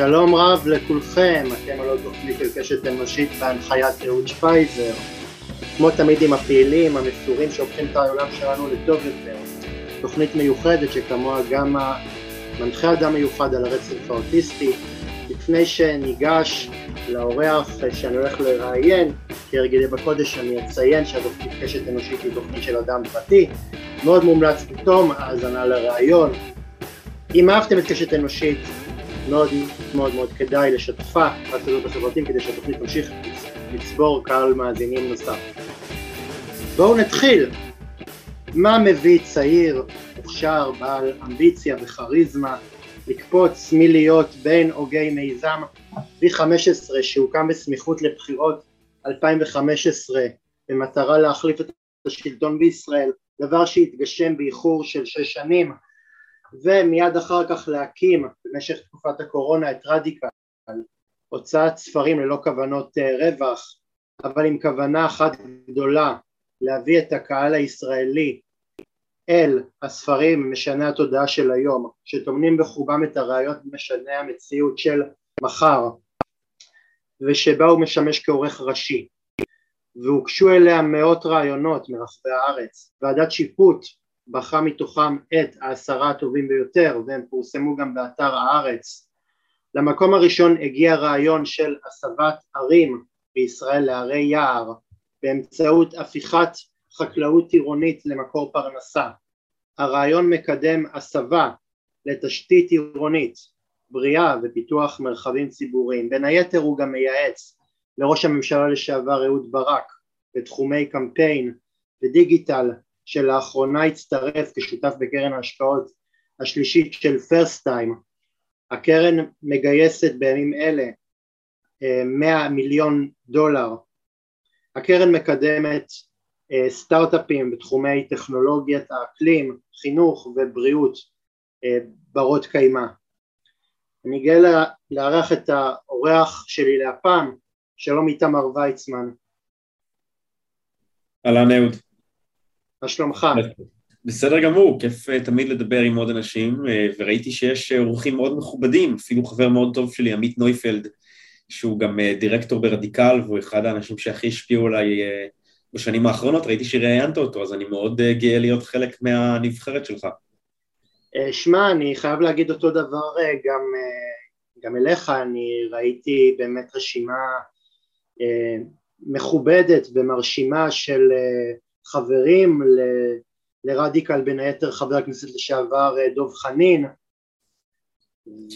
שלום רב לכולכם, אתם על עוד תוכנית של קשת אנושית בהנחיית אהוד שפייזר. כמו תמיד עם הפעילים, המסורים שהופכים את העולם שלנו לטוב יותר. תוכנית מיוחדת שכמוה גם מנחה אדם מיוחד על הרצף האוטיסטי. לפני שניגש לאורח שאני הולך לראיין, כהרגלי בקודש אני אציין שהתוכנית קשת אנושית היא תוכנית של אדם פרטי. מאוד מומלץ פתאום האזנה לראיון. אם אהבתם את קשת אנושית, מאוד מאוד מאוד כדאי לשתפה ברשתות החברתיים כדי שהתוכנית תמשיך לצבור קהל מאזינים נוסף. בואו נתחיל. מה מביא צעיר, מוכשר, בעל אמביציה וכריזמה לקפוץ מלהיות בין הוגי מיזם V15 שהוקם בסמיכות לבחירות 2015 במטרה להחליף את השלטון בישראל, דבר שהתגשם באיחור של שש שנים ומיד אחר כך להקים במשך תקופת הקורונה את רדיקל, הוצאת ספרים ללא כוונות אה, רווח, אבל עם כוונה אחת גדולה, להביא את הקהל הישראלי אל הספרים משני התודעה של היום, שטומנים בחובם את הרעיון משני המציאות של מחר, ושבה הוא משמש כעורך ראשי. והוגשו אליה מאות רעיונות מרחבי הארץ. ועדת שיפוט בחרה מתוכם את העשרה הטובים ביותר והם פורסמו גם באתר הארץ. למקום הראשון הגיע רעיון של הסבת ערים בישראל לערי יער באמצעות הפיכת חקלאות עירונית למקור פרנסה. הרעיון מקדם הסבה לתשתית עירונית בריאה ופיתוח מרחבים ציבוריים. בין היתר הוא גם מייעץ לראש הממשלה לשעבר אהוד ברק בתחומי קמפיין ודיגיטל שלאחרונה הצטרף כשותף בקרן ההשקעות השלישית של פרסט טיים. הקרן מגייסת בימים אלה 100 אה, מיליון דולר. הקרן מקדמת אה, סטארט-אפים בתחומי טכנולוגיית האקלים, חינוך ובריאות אה, ברות קיימא. אני גאה לארח את האורח שלי להפעם, שלום איתמר ויצמן. אהלן אהוד. מה שלומך? בסדר גמור, כיף uh, תמיד לדבר עם עוד אנשים, uh, וראיתי שיש uh, אורחים מאוד מכובדים, אפילו חבר מאוד טוב שלי, עמית נויפלד, שהוא גם דירקטור ברדיקל, והוא אחד האנשים שהכי השפיעו עליי בשנים האחרונות, ראיתי שראיינת אותו, אז אני מאוד גאה להיות חלק מהנבחרת שלך. שמע, אני חייב להגיד אותו דבר גם, גם אליך, אני ראיתי באמת רשימה מכובדת ומרשימה של חברים ל, לרדיקל בין היתר חבר הכנסת לשעבר אה, דב חנין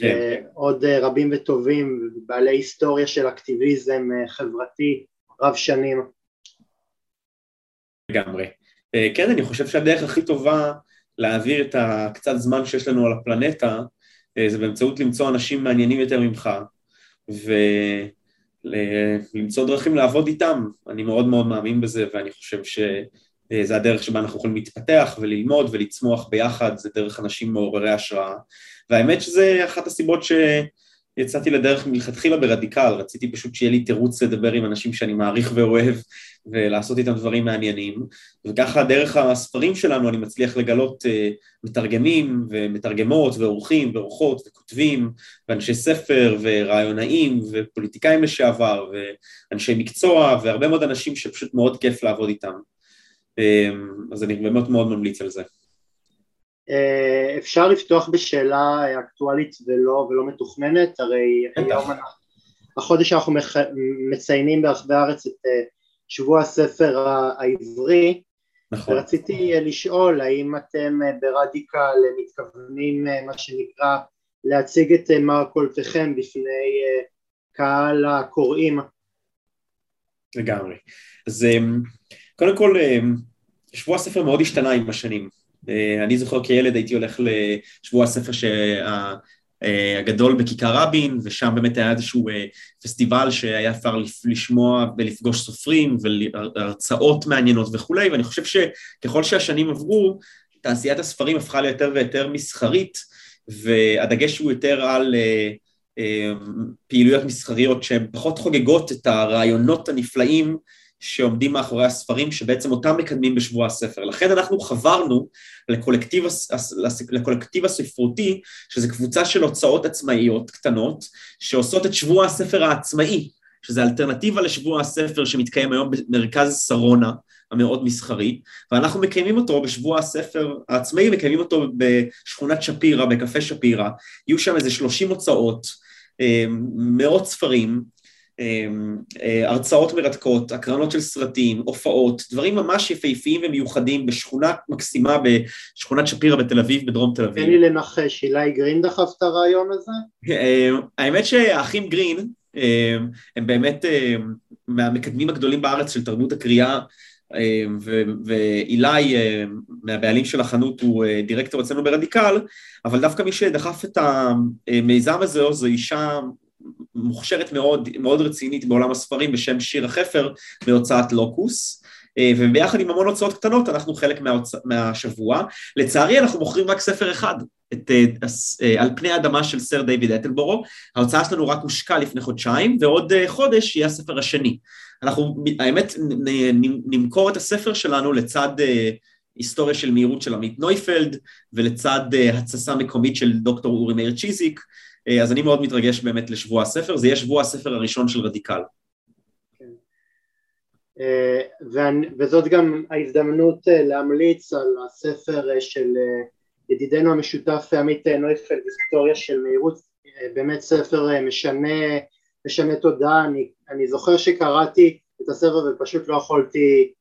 כן. ועוד אה, רבים וטובים בעלי היסטוריה של אקטיביזם אה, חברתי רב שנים. לגמרי. כן, אני חושב שהדרך הכי טובה להעביר את הקצת זמן שיש לנו על הפלנטה זה באמצעות למצוא אנשים מעניינים יותר ממך ולמצוא דרכים לעבוד איתם. אני מאוד מאוד מאמין בזה ואני חושב ש... אה, זה הדרך שבה אנחנו יכולים להתפתח וללמוד ולצמוח ביחד, זה דרך אנשים מעוררי השראה. והאמת שזה אחת הסיבות שיצאתי לדרך מלכתחילה ברדיקל, רציתי פשוט שיהיה לי תירוץ לדבר עם אנשים שאני מעריך ואוהב ולעשות איתם דברים מעניינים, וככה דרך הספרים שלנו אני מצליח לגלות uh, מתרגמים ומתרגמות ועורכים ועורכות וכותבים ואנשי ספר ורעיונאים ופוליטיקאים לשעבר ואנשי מקצוע והרבה מאוד אנשים שפשוט מאוד כיף לעבוד איתם. אמ, אז אני באמת מאוד ממליץ על זה. אה, אפשר לפתוח בשאלה אקטואלית ולא, ולא מתוכננת, הרי היום החודש אנחנו מציינים ברחבי הארץ את אה, שבוע הספר העברי, נכון. ורציתי אה, לשאול האם אתם ברדיקל מתכוונים מה שנקרא להציג את מרכולתכם בפני קהל הקוראים? לגמרי. אז אמ, קודם כל, אה, שבוע הספר מאוד השתנה עם השנים. אה, אני זוכר כילד הייתי הולך לשבוע הספר הגדול בכיכר רבין, ושם באמת היה איזשהו אה, פסטיבל שהיה אפשר לשמוע ולפגוש סופרים והרצאות מעניינות וכולי, ואני חושב שככל שהשנים עברו, תעשיית הספרים הפכה ליותר ויותר מסחרית, והדגש הוא יותר על פעילויות מסחריות שהן פחות חוגגות את הרעיונות הנפלאים שעומדים מאחורי הספרים שבעצם אותם מקדמים בשבוע הספר. לכן אנחנו חברנו לקולקטיב, לקולקטיב הספרותי, שזה קבוצה של הוצאות עצמאיות קטנות, שעושות את שבוע הספר העצמאי, שזה אלטרנטיבה לשבוע הספר שמתקיים היום במרכז שרונה, המאוד מסחרי, ואנחנו מקיימים אותו בשבוע הספר העצמאי, מקיימים אותו בשכונת שפירא, בקפה שפירא, יהיו שם איזה 30 הוצאות, אה, מאות ספרים, הרצאות מרתקות, הקרנות של סרטים, הופעות, דברים ממש יפהפיים ומיוחדים בשכונה מקסימה בשכונת שפירא בתל אביב, בדרום תל אביב. תן לי לנחש, אילי גרין דחף את הרעיון הזה? האמת שהאחים גרין הם באמת מהמקדמים הגדולים בארץ של תרבות הקריאה ואילי מהבעלים של החנות הוא דירקטור אצלנו ברדיקל, אבל דווקא מי שדחף את המיזם הזה זו אישה מוכשרת מאוד, מאוד רצינית בעולם הספרים בשם שירה חפר בהוצאת לוקוס. וביחד עם המון הוצאות קטנות אנחנו חלק מההוצ... מהשבוע. לצערי אנחנו מוכרים רק ספר אחד, את, על פני האדמה של סר דיוויד אטלבורו, ההוצאה שלנו רק הושקה לפני חודשיים ועוד חודש יהיה הספר השני. אנחנו, האמת, נמכור את הספר שלנו לצד היסטוריה של מהירות של עמית נויפלד ולצד התססה מקומית של דוקטור אורי מאיר צ'יזיק, אז אני מאוד מתרגש באמת לשבוע הספר, זה יהיה שבוע הספר הראשון של רדיקל. וזאת גם ההזדמנות להמליץ על הספר של ידידנו המשותף עמית נויפלד, היסטוריה של מהירות, באמת ספר משנה, משנה תודעה, אני, אני זוכר שקראתי את הספר ופשוט לא יכולתי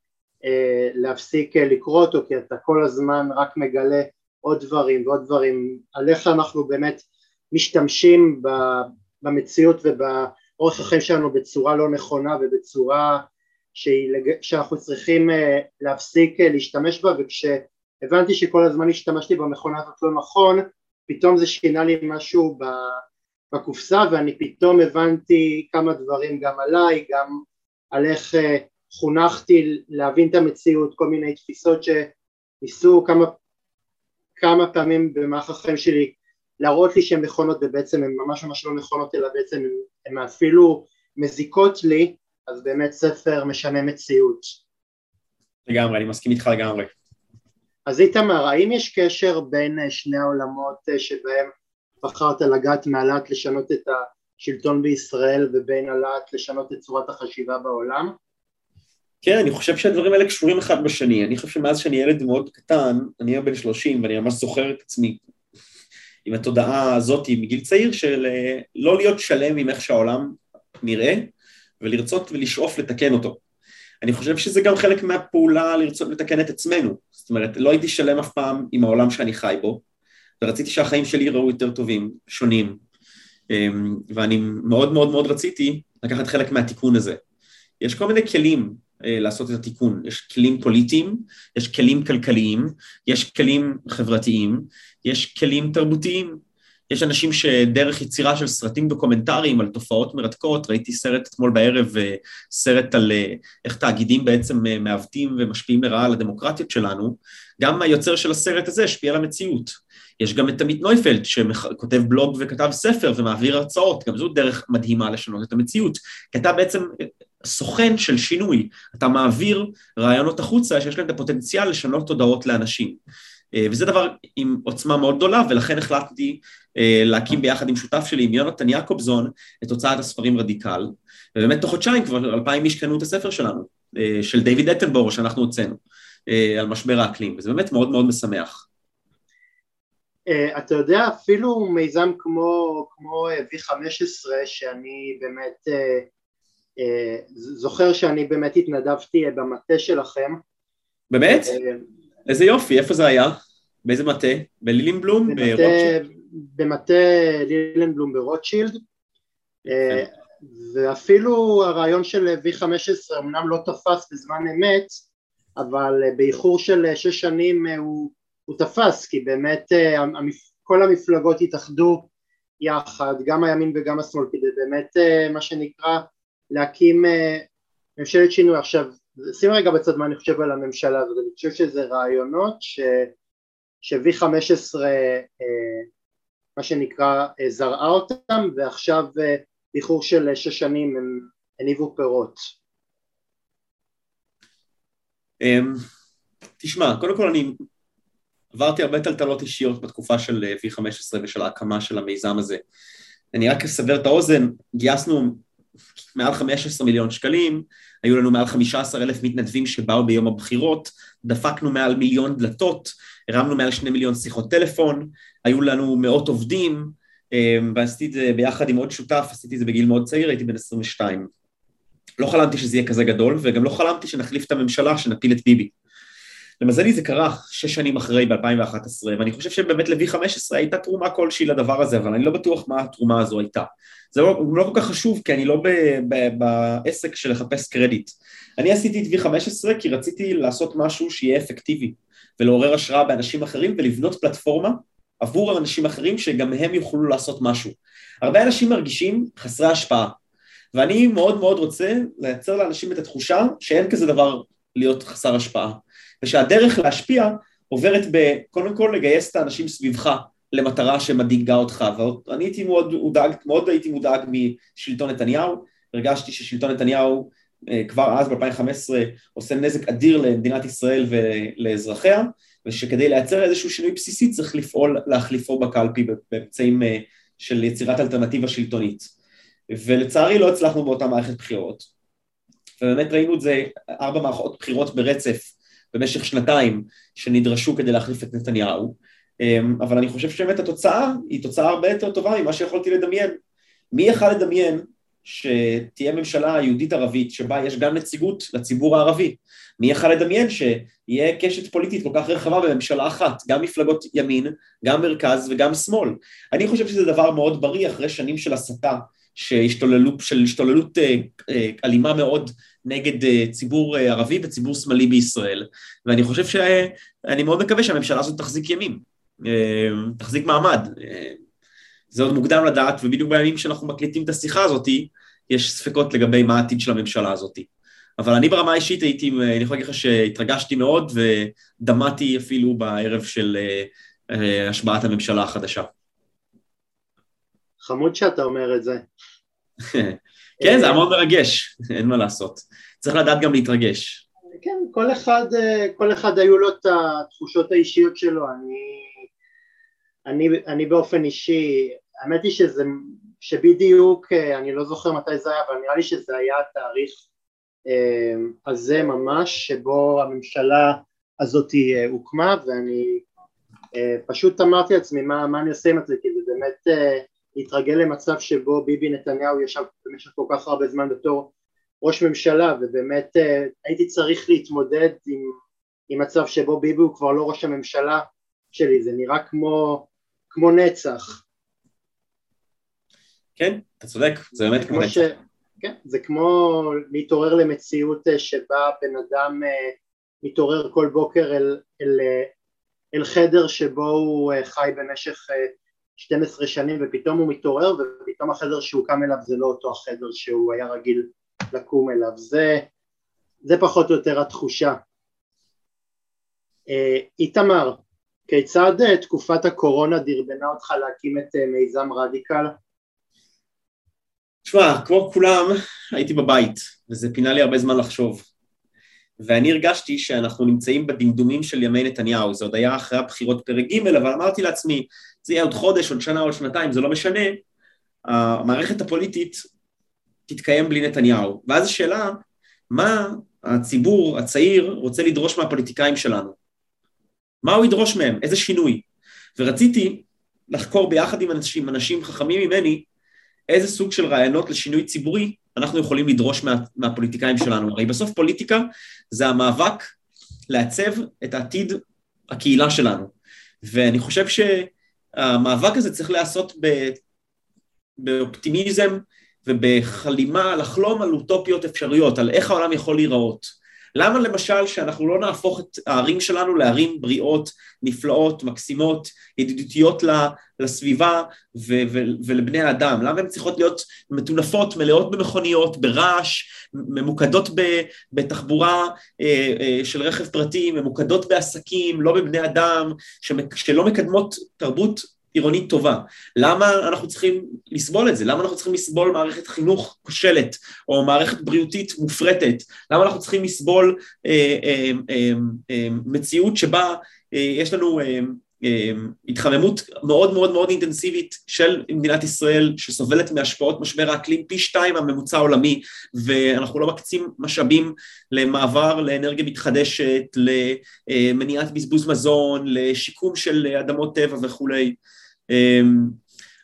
אה, להפסיק לקרוא אותו כי אתה כל הזמן רק מגלה עוד דברים ועוד דברים, על איך אנחנו באמת משתמשים במציאות ובאורך החיים שלנו בצורה לא נכונה ובצורה שאנחנו צריכים אה, להפסיק אה, להשתמש בה וכשהבנתי שכל הזמן השתמשתי במכונה הזאת לא נכון פתאום זה שינה לי משהו בקופסה ואני פתאום הבנתי כמה דברים גם עליי, גם על איך אה, חונכתי להבין את המציאות, כל מיני תפיסות שניסו כמה, כמה פעמים במערך החיים שלי להראות לי שהן נכונות ובעצם הן ממש ממש לא נכונות אלא בעצם הן אפילו מזיקות לי אז באמת ספר משנה מציאות. לגמרי, אני מסכים איתך לגמרי. אז איתמר, האם יש קשר בין אה, שני העולמות אה, שבהם בחרת לגעת מהלהט לשנות את השלטון בישראל ובין הלהט לשנות את צורת החשיבה בעולם? כן, אני חושב שהדברים האלה קשורים אחד בשני. אני חושב שמאז שאני ילד מאוד קטן, אני היום בן 30 ואני ממש זוכר את עצמי עם התודעה הזאת מגיל צעיר של אה, לא להיות שלם עם איך שהעולם נראה ולרצות ולשאוף לתקן אותו. אני חושב שזה גם חלק מהפעולה לרצות לתקן את עצמנו. זאת אומרת, לא הייתי שלם אף פעם עם העולם שאני חי בו, ורציתי שהחיים שלי יראו יותר טובים, שונים, אמ, ואני מאוד מאוד מאוד רציתי לקחת חלק מהתיקון הזה. יש כל מיני כלים לעשות את התיקון, יש כלים פוליטיים, יש כלים כלכליים, יש כלים חברתיים, יש כלים תרבותיים, יש אנשים שדרך יצירה של סרטים דוקומנטריים על תופעות מרתקות, ראיתי סרט אתמול בערב, אה, סרט על אה, איך תאגידים בעצם מעוותים ומשפיעים לרעה על הדמוקרטיות שלנו, גם היוצר של הסרט הזה השפיע על המציאות. יש גם את עמית נויפלד שכותב בלוג וכתב ספר ומעביר הרצאות, גם זו דרך מדהימה לשנות את המציאות, כי אתה בעצם סוכן של שינוי, אתה מעביר רעיונות החוצה שיש להם את הפוטנציאל לשנות תודעות לאנשים. אה, וזה דבר עם עוצמה מאוד גדולה, ולכן החלטתי אה, להקים ביחד עם שותף שלי, עם יונתן יעקובזון, את הוצאת הספרים רדיקל, ובאמת תוך חודשיים כבר אלפיים איש קנו את הספר שלנו, אה, של דיוויד אטנבורו שאנחנו הוצאנו, על משבר האקלים, וזה באמת מאוד מאוד משמח. אתה יודע אפילו מיזם כמו, כמו V15 שאני באמת זוכר שאני באמת התנדבתי במטה שלכם באמת? איזה יופי, איפה זה היה? באיזה מטה? בלילינבלום? במטה לילינבלום ברוטשילד ואפילו הרעיון של V15 אמנם לא תפס בזמן אמת אבל באיחור של שש שנים הוא הוא תפס כי באמת אה, כל המפלגות התאחדו יחד, גם הימין וגם השמאל כדי באמת אה, מה שנקרא להקים אה, ממשלת שינוי. עכשיו שים רגע בצד מה אני חושב על הממשלה הזאת, אני חושב שזה רעיונות ש, ש-V15 מה שנקרא זרעה אותם ועכשיו באיחור של שש שנים הם הניבו פירות. אמ, תשמע, קודם כל אני עברתי הרבה טלטלות אישיות בתקופה של אה, V15 ושל ההקמה של המיזם הזה. אני רק אסבר את האוזן, גייסנו מעל 15 מיליון שקלים, היו לנו מעל 15 אלף מתנדבים שבאו ביום הבחירות, דפקנו מעל מיליון דלתות, הרמנו מעל שני מיליון שיחות טלפון, היו לנו מאות עובדים, אמ, ועשיתי את זה ביחד עם עוד שותף, עשיתי את זה בגיל מאוד צעיר, הייתי בן 22. לא חלמתי שזה יהיה כזה גדול, וגם לא חלמתי שנחליף את הממשלה, שנפיל את ביבי. למזלי זה קרה שש שנים אחרי ב-2011, ואני חושב שבאמת לוי 15 הייתה תרומה כלשהי לדבר הזה, אבל אני לא בטוח מה התרומה הזו הייתה. זה לא, לא כל כך חשוב, כי אני לא ב, ב, בעסק של לחפש קרדיט. אני עשיתי את V15 כי רציתי לעשות משהו שיהיה אפקטיבי, ולעורר השראה באנשים אחרים ולבנות פלטפורמה עבור אנשים אחרים שגם הם יוכלו לעשות משהו. הרבה אנשים מרגישים חסרי השפעה, ואני מאוד מאוד רוצה לייצר לאנשים את התחושה שאין כזה דבר להיות חסר השפעה. ושהדרך להשפיע עוברת בקודם כל לגייס את האנשים סביבך למטרה שמדאיגה אותך, ואני הייתי מאוד מודאג, מאוד הייתי מודאג משלטון נתניהו, הרגשתי ששלטון נתניהו אה, כבר אז ב-2015 עושה נזק אדיר למדינת ישראל ולאזרחיה, ושכדי לייצר איזשהו שינוי בסיסי צריך לפעול להחליפו בקלפי באמצעים אה, של יצירת אלטרנטיבה שלטונית. ולצערי לא הצלחנו באותה מערכת בחירות, ובאמת ראינו את זה ארבע מערכות בחירות ברצף במשך שנתיים שנדרשו כדי להחליף את נתניהו, אמ, אבל אני חושב שבאמת התוצאה היא תוצאה הרבה יותר טובה ממה שיכולתי לדמיין. מי יכל לדמיין שתהיה ממשלה יהודית-ערבית שבה יש גם נציגות לציבור הערבי? מי יכל לדמיין שיהיה קשת פוליטית כל כך רחבה בממשלה אחת, גם מפלגות ימין, גם מרכז וגם שמאל? אני חושב שזה דבר מאוד בריא אחרי שנים של הסתה, שהשתוללות, של השתוללות אה, אה, אלימה מאוד נגד אה, ציבור ערבי וציבור שמאלי בישראל, ואני חושב שאני מאוד מקווה שהממשלה הזאת תחזיק ימים, תחזיק מעמד. זה עוד מוקדם לדעת, ובדיוק בימים שאנחנו מקליטים את השיחה הזאת, יש ספקות לגבי מה העתיד של הממשלה הזאת. אבל אני ברמה האישית הייתי, אני יכול להגיד לך שהתרגשתי מאוד ודמעתי אפילו בערב של השבעת הממשלה החדשה. חמוד שאתה אומר את זה. כן, זה היה מאוד מרגש, אין מה לעשות. צריך לדעת גם להתרגש. כן, כל אחד, כל אחד היו לו את התחושות האישיות שלו. אני, אני, אני באופן אישי, האמת היא שזה, שבדיוק, אני לא זוכר מתי זה היה, אבל נראה לי שזה היה התאריך אה, הזה ממש, שבו הממשלה הזאת אה, הוקמה, ואני אה, פשוט אמרתי לעצמי מה, מה אני עושה עם זה, כי זה באמת להתרגל למצב שבו ביבי נתניהו ישב במשך כל כך הרבה זמן בתור ראש ממשלה ובאמת uh, הייתי צריך להתמודד עם, עם מצב שבו ביבי הוא כבר לא ראש הממשלה שלי, זה נראה כמו, כמו נצח. כן, אתה צודק, זה באמת כמו נצח. ש... כן, זה כמו להתעורר למציאות אה, שבה בן אדם uh, מתעורר כל בוקר אל, אל, אל חדר שבו הוא חי במשך 12 שנים ופתאום הוא מתעורר ופתאום החדר שהוא קם אליו זה לא אותו החדר שהוא היה רגיל לקום אליו, זה, זה פחות או יותר התחושה. אה, איתמר, כיצד אה, תקופת הקורונה דרבנה אותך להקים את אה, מיזם רדיקל? תשמע, כמו כולם הייתי בבית וזה פינה לי הרבה זמן לחשוב ואני הרגשתי שאנחנו נמצאים בדמדומים של ימי נתניהו, זה עוד היה אחרי הבחירות פרק ג', אבל אמרתי לעצמי, זה יהיה עוד חודש, עוד שנה, עוד שנתיים, זה לא משנה, המערכת הפוליטית תתקיים בלי נתניהו. ואז השאלה, מה הציבור הצעיר רוצה לדרוש מהפוליטיקאים שלנו? מה הוא ידרוש מהם? איזה שינוי? ורציתי לחקור ביחד עם אנשים, אנשים חכמים ממני, איזה סוג של רעיונות לשינוי ציבורי אנחנו יכולים לדרוש מה, מהפוליטיקאים שלנו. הרי בסוף פוליטיקה זה המאבק לעצב את עתיד הקהילה שלנו. ואני חושב שהמאבק הזה צריך להיעשות באופטימיזם ובחלימה, לחלום על אוטופיות אפשריות, על איך העולם יכול להיראות. למה למשל שאנחנו לא נהפוך את הערים שלנו לערים בריאות, נפלאות, מקסימות, ידידותיות לסביבה ו- ו- ולבני האדם? למה הן צריכות להיות מטונפות, מלאות במכוניות, ברעש, ממוקדות ב- בתחבורה אה, אה, של רכב פרטי, ממוקדות בעסקים, לא בבני אדם, שלא מקדמות תרבות עירונית טובה? למה אנחנו צריכים לסבול את זה? למה אנחנו צריכים לסבול מערכת חינוך כושלת או מערכת בריאותית מופרטת? למה אנחנו צריכים לסבול אה, אה, אה, אה, מציאות שבה אה, יש לנו אה, אמ, התחממות מאוד מאוד מאוד אינטנסיבית של מדינת ישראל שסובלת מהשפעות משבר האקלים פי שתיים הממוצע העולמי ואנחנו לא מקצים משאבים למעבר לאנרגיה מתחדשת, למניעת בזבוז מזון, לשיקום של אדמות טבע וכולי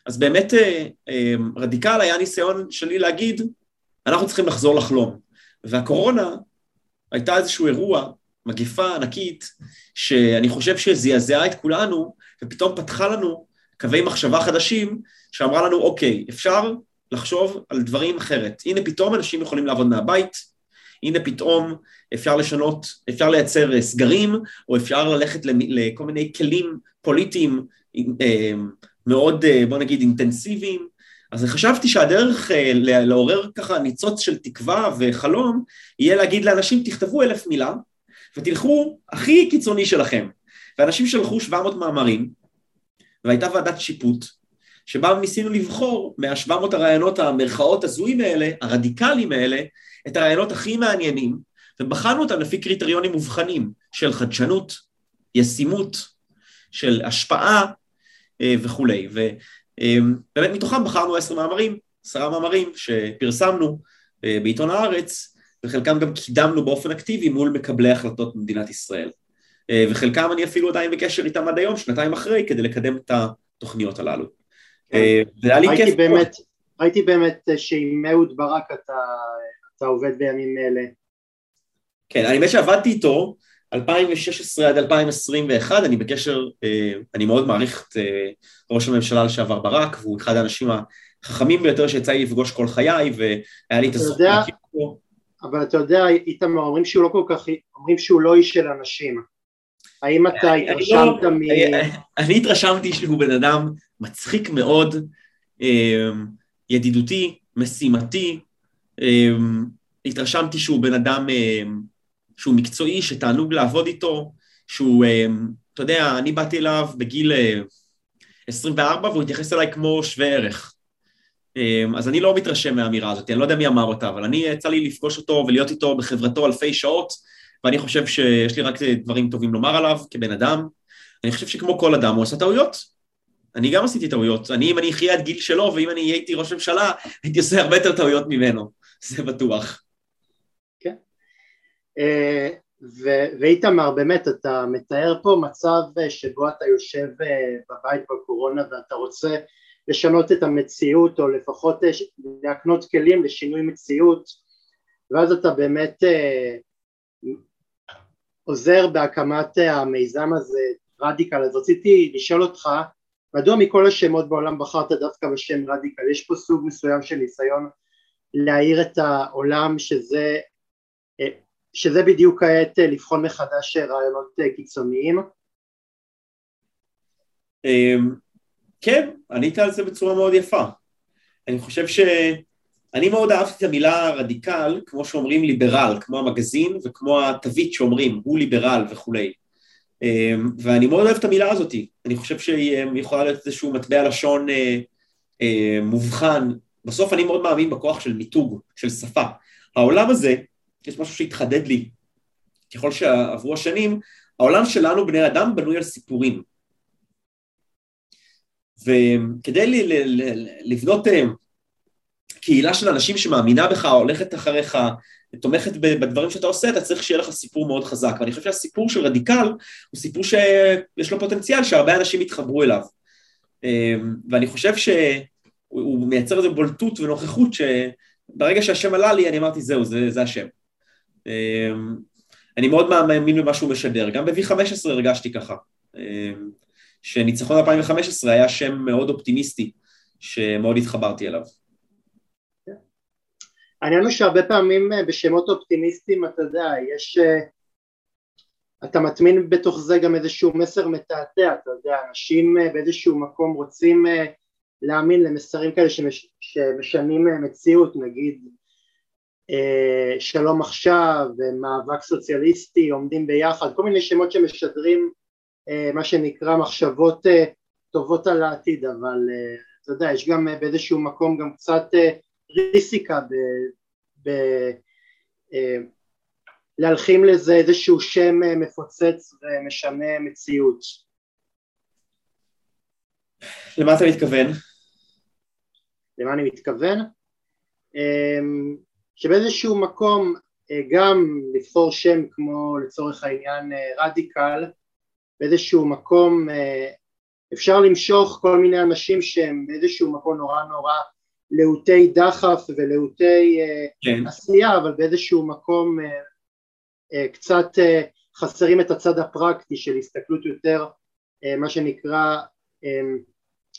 אז באמת אה, אמ, רדיקל היה ניסיון שלי להגיד אנחנו צריכים לחזור לחלום והקורונה הייתה איזשהו אירוע מגיפה ענקית, שאני חושב שזעזעה את כולנו, ופתאום פתחה לנו קווי מחשבה חדשים, שאמרה לנו, אוקיי, אפשר לחשוב על דברים אחרת. הנה פתאום אנשים יכולים לעבוד מהבית, הנה פתאום אפשר לשנות, אפשר לייצר אה, סגרים, או אפשר ללכת לכל מיני כלים פוליטיים מאוד, אה, בוא נגיד, אינטנסיביים. אז חשבתי שהדרך לעורר ככה ניצוץ של תקווה וחלום, יהיה להגיד לאנשים, תכתבו אלף מילה, ותלכו הכי קיצוני שלכם. ואנשים שלחו 700 מאמרים, והייתה ועדת שיפוט, שבה ניסינו לבחור מה-700 הרעיונות המרכאות הזויים האלה, הרדיקליים האלה, את הרעיונות הכי מעניינים, ובחנו אותם לפי קריטריונים מובחנים של חדשנות, ישימות, של השפעה אה, וכולי. ובאמת מתוכם בחרנו עשר מאמרים, עשרה מאמרים שפרסמנו אה, בעיתון הארץ, וחלקם גם קידמנו באופן אקטיבי מול מקבלי החלטות במדינת ישראל. אה, וחלקם אני אפילו עדיין בקשר איתם עד היום, שנתיים אחרי, כדי לקדם את התוכניות הללו. כן. אה, והיה לי כיף. באמת, ראיתי באמת שעם אהוד ברק אתה, אתה עובד בימים אלה. כן, האמת שעבדתי איתו 2016 עד 2021, אני בקשר, אה, אני מאוד מעריך את ראש הממשלה לשעבר ברק, והוא אחד האנשים החכמים ביותר שיצא לי לפגוש כל חיי, והיה לי את הזכות להכיר אותו. אבל אתה יודע, איתמר, אומרים שהוא לא כל כך, אומרים שהוא לא איש של אנשים. האם אתה לא- התרשמת מ... אני התרשמתי שהוא בן אדם מצחיק מאוד, אמ, ידידותי, משימתי, התרשמתי שהוא בן אדם שהוא מקצועי, שתענוג לעבוד איתו, שהוא, אתה יודע, אני באתי אליו בגיל 24 אה, והוא התייחס אליי כמו שווה ערך. אמ, אז אני לא מתרשם מהאמירה הזאת, אני לא יודע מי אמר אותה, אבל אני, יצא לי לפגוש אותו ולהיות איתו בחברתו אלפי שעות, ואני חושב שיש לי רק דברים טובים לומר עליו כבן אדם. אני חושב שכמו כל אדם הוא עשה טעויות. אני גם עשיתי טעויות. אני, אם אני אחיה עד גיל שלו, ואם אני הייתי ראש ממשלה, הייתי עושה הרבה יותר טעויות ממנו, זה בטוח. אה, ואיתמר, באמת, אתה מתאר פה מצב אה, שבו אתה יושב אה, בבית בקורונה ואתה רוצה לשנות את המציאות או לפחות אה, להקנות כלים לשינוי מציאות ואז אתה באמת אה, עוזר בהקמת אה, המיזם הזה רדיקל. אז רציתי לשאול אותך מדוע מכל השמות בעולם בחרת דווקא בשם רדיקל? יש פה סוג מסוים של ניסיון להאיר את העולם שזה שזה בדיוק העת לבחון מחדש רעיונות קיצוניים אמ, כן, ענית על זה בצורה מאוד יפה. אני חושב ש... אני מאוד אהבתי את המילה רדיקל, כמו שאומרים ליברל, כמו המגזין וכמו התווית שאומרים, הוא ליברל וכולי. אמ, ואני מאוד אוהב את המילה הזאת, אני חושב שהיא יכולה להיות איזשהו מטבע לשון אה, אה, מובחן. בסוף אני מאוד מאמין בכוח של מיתוג, של שפה. העולם הזה, יש משהו שהתחדד לי ככל שעברו השנים, העולם שלנו, בני אדם, בנוי על סיפורים. וכדי לבנות אה, קהילה של אנשים שמאמינה בך, הולכת אחריך, תומכת בדברים שאתה עושה, אתה צריך שיהיה לך סיפור מאוד חזק. ואני חושב שהסיפור של רדיקל הוא סיפור שיש לו פוטנציאל שהרבה אנשים יתחברו אליו. אה, ואני חושב שהוא מייצר איזו בולטות ונוכחות שברגע שהשם עלה לי, אני אמרתי, זהו, זה, זה השם. אה, אני מאוד מאמין במה שהוא משדר, גם ב-V15 הרגשתי ככה. שניצחון 2015 היה שם מאוד אופטימיסטי, שמאוד התחברתי אליו. העניין הוא שהרבה פעמים אה, בשמות אופטימיסטיים, אתה יודע, יש... אה, אתה מטמין בתוך זה גם איזשהו מסר מתעתע, אתה יודע, אנשים אה, באיזשהו מקום רוצים להאמין למסרים כאלה שמש, שמשנים מציאות, נגיד שלום עכשיו, מאבק סוציאליסטי, עומדים ביחד, כל מיני שמות שמשדרים אה, מה שנקרא מחשבות אה, טובות על העתיד, אבל אתה יודע, יש גם באיזשהו מקום גם קצת ריסיקה ב... ב להלחים לזה איזשהו שם מפוצץ ומשנה מציאות. למה אתה מתכוון? למה אני מתכוון? אמ, שבאיזשהו מקום אה, גם לבחור שם כמו לצורך העניין אה, רדיקל, באיזשהו מקום אה, אפשר למשוך כל מיני אנשים שהם באיזשהו מקום נורא נורא להוטי דחף ולהוטי כן. עשייה, אבל באיזשהו מקום קצת חסרים את הצד הפרקטי של הסתכלות יותר מה שנקרא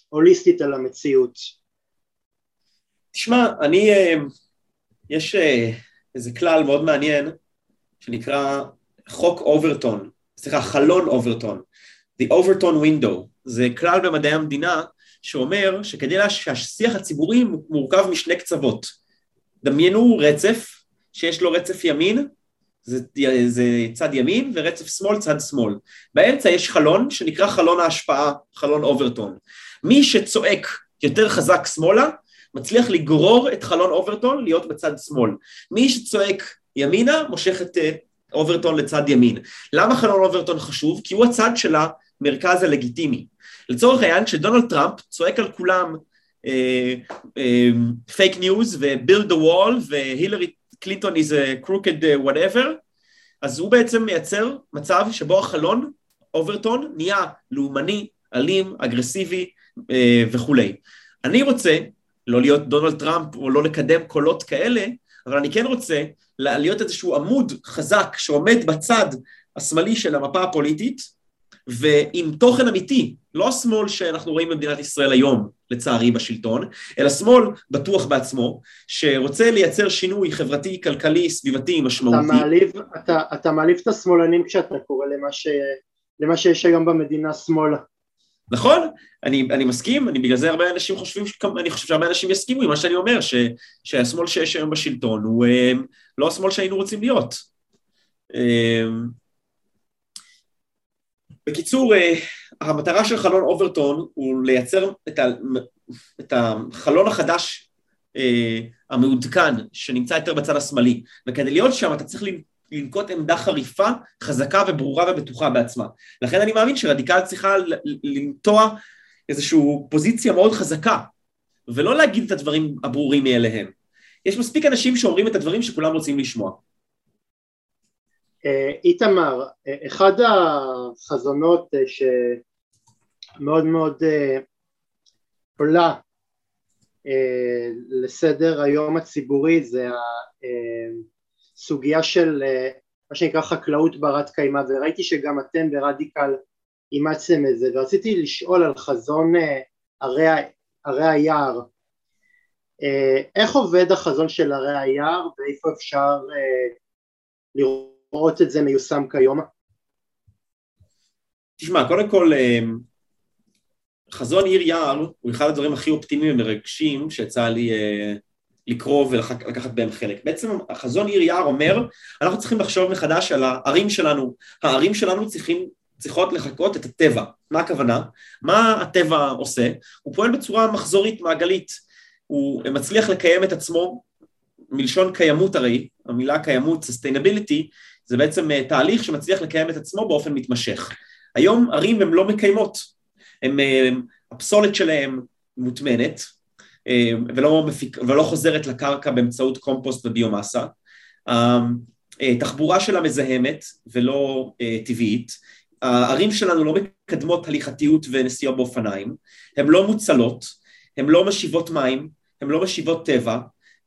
הוליסטית על המציאות. תשמע, אני, יש אה, איזה כלל מאוד מעניין שנקרא חוק אוברטון, סליחה, חלון אוברטון, The Overton Window, זה כלל במדעי המדינה שאומר שכדי שהשיח הציבורי מורכב משני קצוות. דמיינו רצף שיש לו רצף ימין, זה, זה צד ימין, ורצף שמאל, צד שמאל. באמצע יש חלון שנקרא חלון ההשפעה, חלון אוברטון. מי שצועק יותר חזק שמאלה, מצליח לגרור את חלון אוברטון להיות בצד שמאל. מי שצועק ימינה, מושך את אה, אוברטון לצד ימין. למה חלון אוברטון חשוב? כי הוא הצד של המרכז הלגיטימי. לצורך העניין, כשדונלד טראמפ צועק על כולם fake news ו-build the wall והילרי קלינטון crooked uh, whatever, אז הוא בעצם מייצר מצב שבו החלון אוברטון נהיה לאומני, אלים, אגרסיבי, אה, וכולי. אני רוצה לא להיות דונלד טראמפ או לא לקדם קולות כאלה, אבל אני כן רוצה להיות איזשהו עמוד חזק שעומד בצד השמאלי של המפה הפוליטית ועם תוכן אמיתי, לא השמאל שאנחנו רואים במדינת ישראל היום, לצערי, בשלטון, אלא שמאל בטוח בעצמו, שרוצה לייצר שינוי חברתי, כלכלי, סביבתי, משמעותי. אתה מעליב, אתה, אתה מעליב את השמאלנים כשאתה קורא למה, ש, למה שיש היום במדינה שמאלה. נכון, אני, אני מסכים, אני בגלל זה הרבה אנשים חושבים, אני חושב שהרבה אנשים יסכימו עם מה שאני אומר, ש, שהשמאל שיש היום בשלטון הוא אה, לא השמאל שהיינו רוצים להיות. אה, בקיצור, אה, המטרה של חלון אוברטון הוא לייצר את, ה, את החלון החדש המעודכן שנמצא יותר בצד השמאלי, וכדי להיות שם אתה צריך לנקוט עמדה חריפה, חזקה וברורה ובטוחה בעצמה. לכן אני מאמין שרדיקל צריכה לנטוע איזושהי פוזיציה מאוד חזקה, ולא להגיד את הדברים הברורים מאליהם. יש מספיק אנשים שאומרים את הדברים שכולם רוצים לשמוע. אה, איתמר, אה, אחד החזונות אה, שמאוד מאוד עולה לסדר היום הציבורי זה סוגיה של אה, מה שנקרא חקלאות ברת קיימא וראיתי שגם אתם ברדיקל אימצתם את זה ורציתי לשאול על חזון אה, ערי, ערי היער אה, איך עובד החזון של ערי היער ואיפה אפשר לראות את זה מיושם כיום? תשמע, קודם כל חזון עיר יער הוא אחד הדברים הכי אופטימיים ומרגשים שיצא לי לקרוא ולקחת בהם חלק. בעצם החזון עיר יער אומר, אנחנו צריכים לחשוב מחדש על הערים שלנו. הערים שלנו צריכים, צריכות לחקות את הטבע. מה הכוונה? מה הטבע עושה? הוא פועל בצורה מחזורית, מעגלית. הוא מצליח לקיים את עצמו, מלשון קיימות הרי, המילה קיימות, sustainability, זה בעצם אה, תהליך שמצליח לקיים את עצמו באופן מתמשך. היום ערים הן לא מקיימות, הם, אה, הפסולת שלהם מוטמנת, ולא, מפיק, ולא חוזרת לקרקע באמצעות קומפוסט וביומאסה. התחבורה אה, שלה מזהמת ולא אה, טבעית. הערים שלנו לא מקדמות הליכתיות ונסיעה באופניים, הן לא מוצלות, הן לא משיבות מים, הן לא משיבות טבע,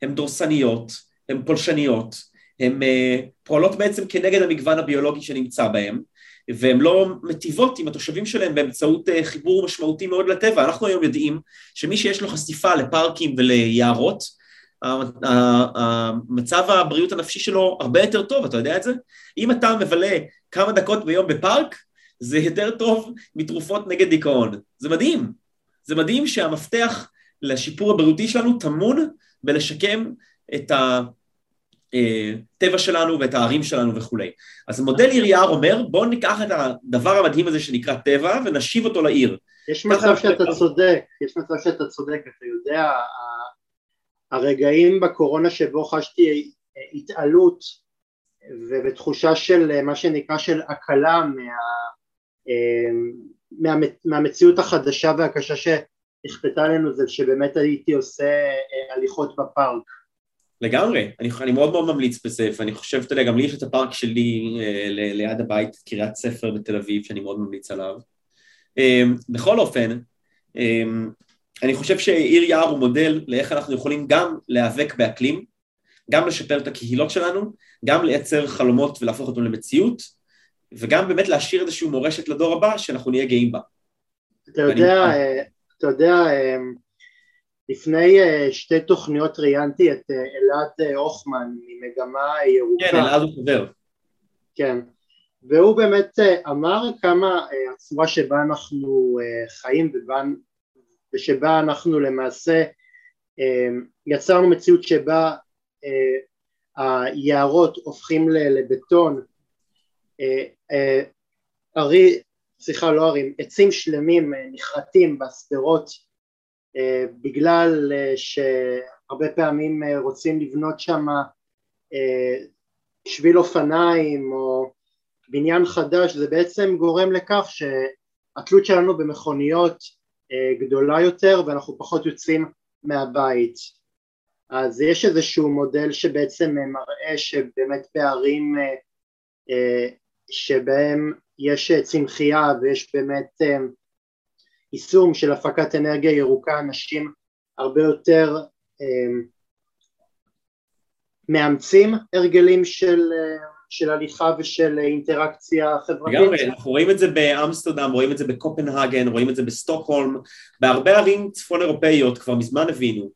הן דורסניות, הן פולשניות, הן פועלות בעצם כנגד המגוון הביולוגי שנמצא בהן, והן לא מטיבות עם התושבים שלהם באמצעות אה, חיבור משמעותי מאוד לטבע. אנחנו היום יודעים שמי שיש לו חשיפה לפארקים וליערות, המצב הבריאות הנפשי שלו הרבה יותר טוב, אתה יודע את זה? אם אתה מבלה כמה דקות ביום בפארק, זה יותר טוב מתרופות נגד דיכאון. זה מדהים. זה מדהים שהמפתח לשיפור הבריאותי שלנו טמון בלשקם את, ה, הטבע שלנו ואת הערים שלנו וכולי. אז מודל עיר יער אומר, בואו ניקח את הדבר המדהים הזה שנקרא טבע ונשיב אותו לעיר. יש מצב שאתה צודק, יש מצב שאתה צודק, אתה יודע, הרגעים בקורונה שבו חשתי התעלות ובתחושה של מה שנקרא של הקלה מה, מה, מהמציאות החדשה והקשה שנכפתה עלינו זה שבאמת הייתי עושה הליכות בפארק לגמרי, אני, אני מאוד מאוד ממליץ בזה, ואני חושב, אתה יודע, גם לי יש את הפארק שלי אה, ל, ליד הבית, קריית ספר בתל אביב, שאני מאוד ממליץ עליו. אה, בכל אופן, אה, אני חושב שעיר יער הוא מודל לאיך אנחנו יכולים גם להיאבק באקלים, גם לשפר את הקהילות שלנו, גם לייצר חלומות ולהפוך אותם למציאות, וגם באמת להשאיר איזושהי מורשת לדור הבא שאנחנו נהיה גאים בה. אתה יודע, ואני... אתה יודע, אה, לפני אה, שתי תוכניות ראיינתי את אה, אלעד אה, הוכמן ממגמה ירוקה. כן, אלעד הוא חבר. כן, והוא באמת אמר כמה הצורה שבה אנחנו חיים ושבה אנחנו למעשה יצרנו מציאות שבה היערות הופכים לבטון, ערי, סליחה לא ערים, עצים שלמים נחרטים בשדרות בגלל אה, שהרבה פעמים אה, רוצים לבנות שם שביל אופניים או בניין חדש, זה בעצם גורם לכך שהתלות שלנו במכוניות גדולה יותר ואנחנו פחות יוצאים מהבית. אז יש איזשהו מודל שבעצם מראה שבאמת פערים שבהם יש צמחייה ויש באמת יישום של הפקת אנרגיה ירוקה אנשים הרבה יותר אה, מאמצים הרגלים של, אה, של הליכה ושל אינטראקציה חברתית. לגמרי, אנחנו רואים את זה באמסטרדם, רואים את זה בקופנהגן, רואים את זה בסטוקהולם, בהרבה ערים צפון אירופאיות כבר מזמן הבינו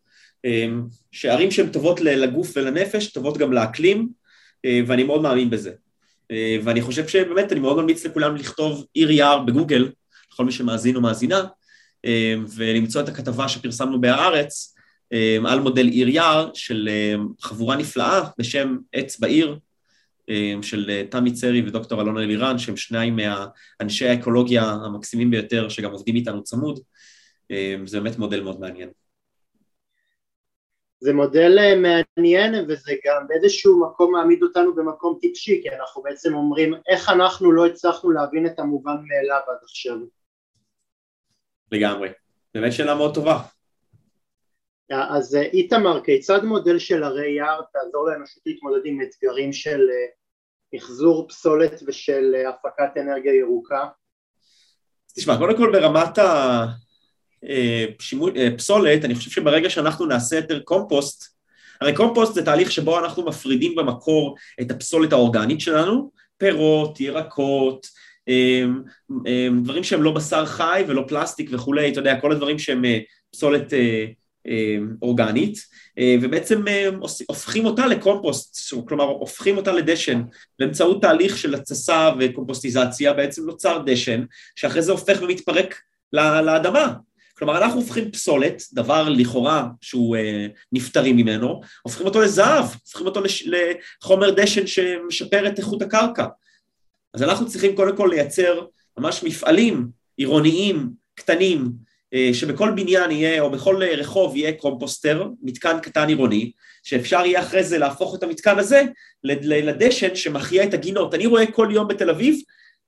אה, שערים שהן טובות לגוף ולנפש, טובות גם לאקלים, אה, ואני מאוד מאמין בזה. אה, ואני חושב שבאמת אני מאוד ממליץ לכולם לכתוב עיר יער בגוגל, לכל מי שמאזין או מאזינה, אמ, ולמצוא את הכתבה שפרסמנו בהארץ אמ, על מודל עיר יער של אמ, חבורה נפלאה בשם עץ בעיר, של אה, תמי צרי ודוקטור אלונה אלירן, שהם שניים מהאנשי האקולוגיה המקסימים ביותר שגם עובדים איתנו צמוד, זה באמת מודל מאוד מעניין. זה מודל אה, מעניין וזה גם באיזשהו מקום מעמיד אותנו במקום טיפשי כי אנחנו בעצם אומרים איך אנחנו לא הצלחנו להבין את המובן מאליו עד עכשיו לגמרי. באמת שאלה מאוד טובה. אז אה, איתמר, כיצד מודל של הרי יער תעזור לאנושות להתמודד עם אתגרים של אה, מחזור פסולת ושל הפקת אנרגיה ירוקה? תשמע, קודם כל ברמת הפסולת, אני חושב שברגע שאנחנו נעשה יותר קומפוסט, הרי קומפוסט זה תהליך שבו אנחנו מפרידים במקור את הפסולת האורגנית שלנו, פירות, ירקות, דברים שהם לא בשר חי ולא פלסטיק וכולי, אתה יודע, כל הדברים שהם אה, פסולת אה, אמ, אורגנית, אה, ובעצם הופכים אותה לקומפוסט, כלומר הופכים אותה לדשן, באמצעות תהליך של התססה וקומפוסטיזציה, בעצם נוצר דשן, שאחרי זה הופך ומתפרק לאדמה, כלומר אנחנו הופכים פסולת, דבר לכאורה שהוא אה, נפטרים ממנו, הופכים אותו לזהב, הופכים אותו לש, לחומר דשן שמשפר את איכות הקרקע. אז אנחנו צריכים קודם כל לייצר ממש מפעלים עירוניים קטנים, אה, שבכל בניין יהיה, או בכל רחוב יהיה קומפוסטר, מתקן קטן עירוני, שאפשר יהיה אחרי זה להפוך את המתקן הזה לדשן שמחיה את הגינות. אני רואה כל יום בתל אביב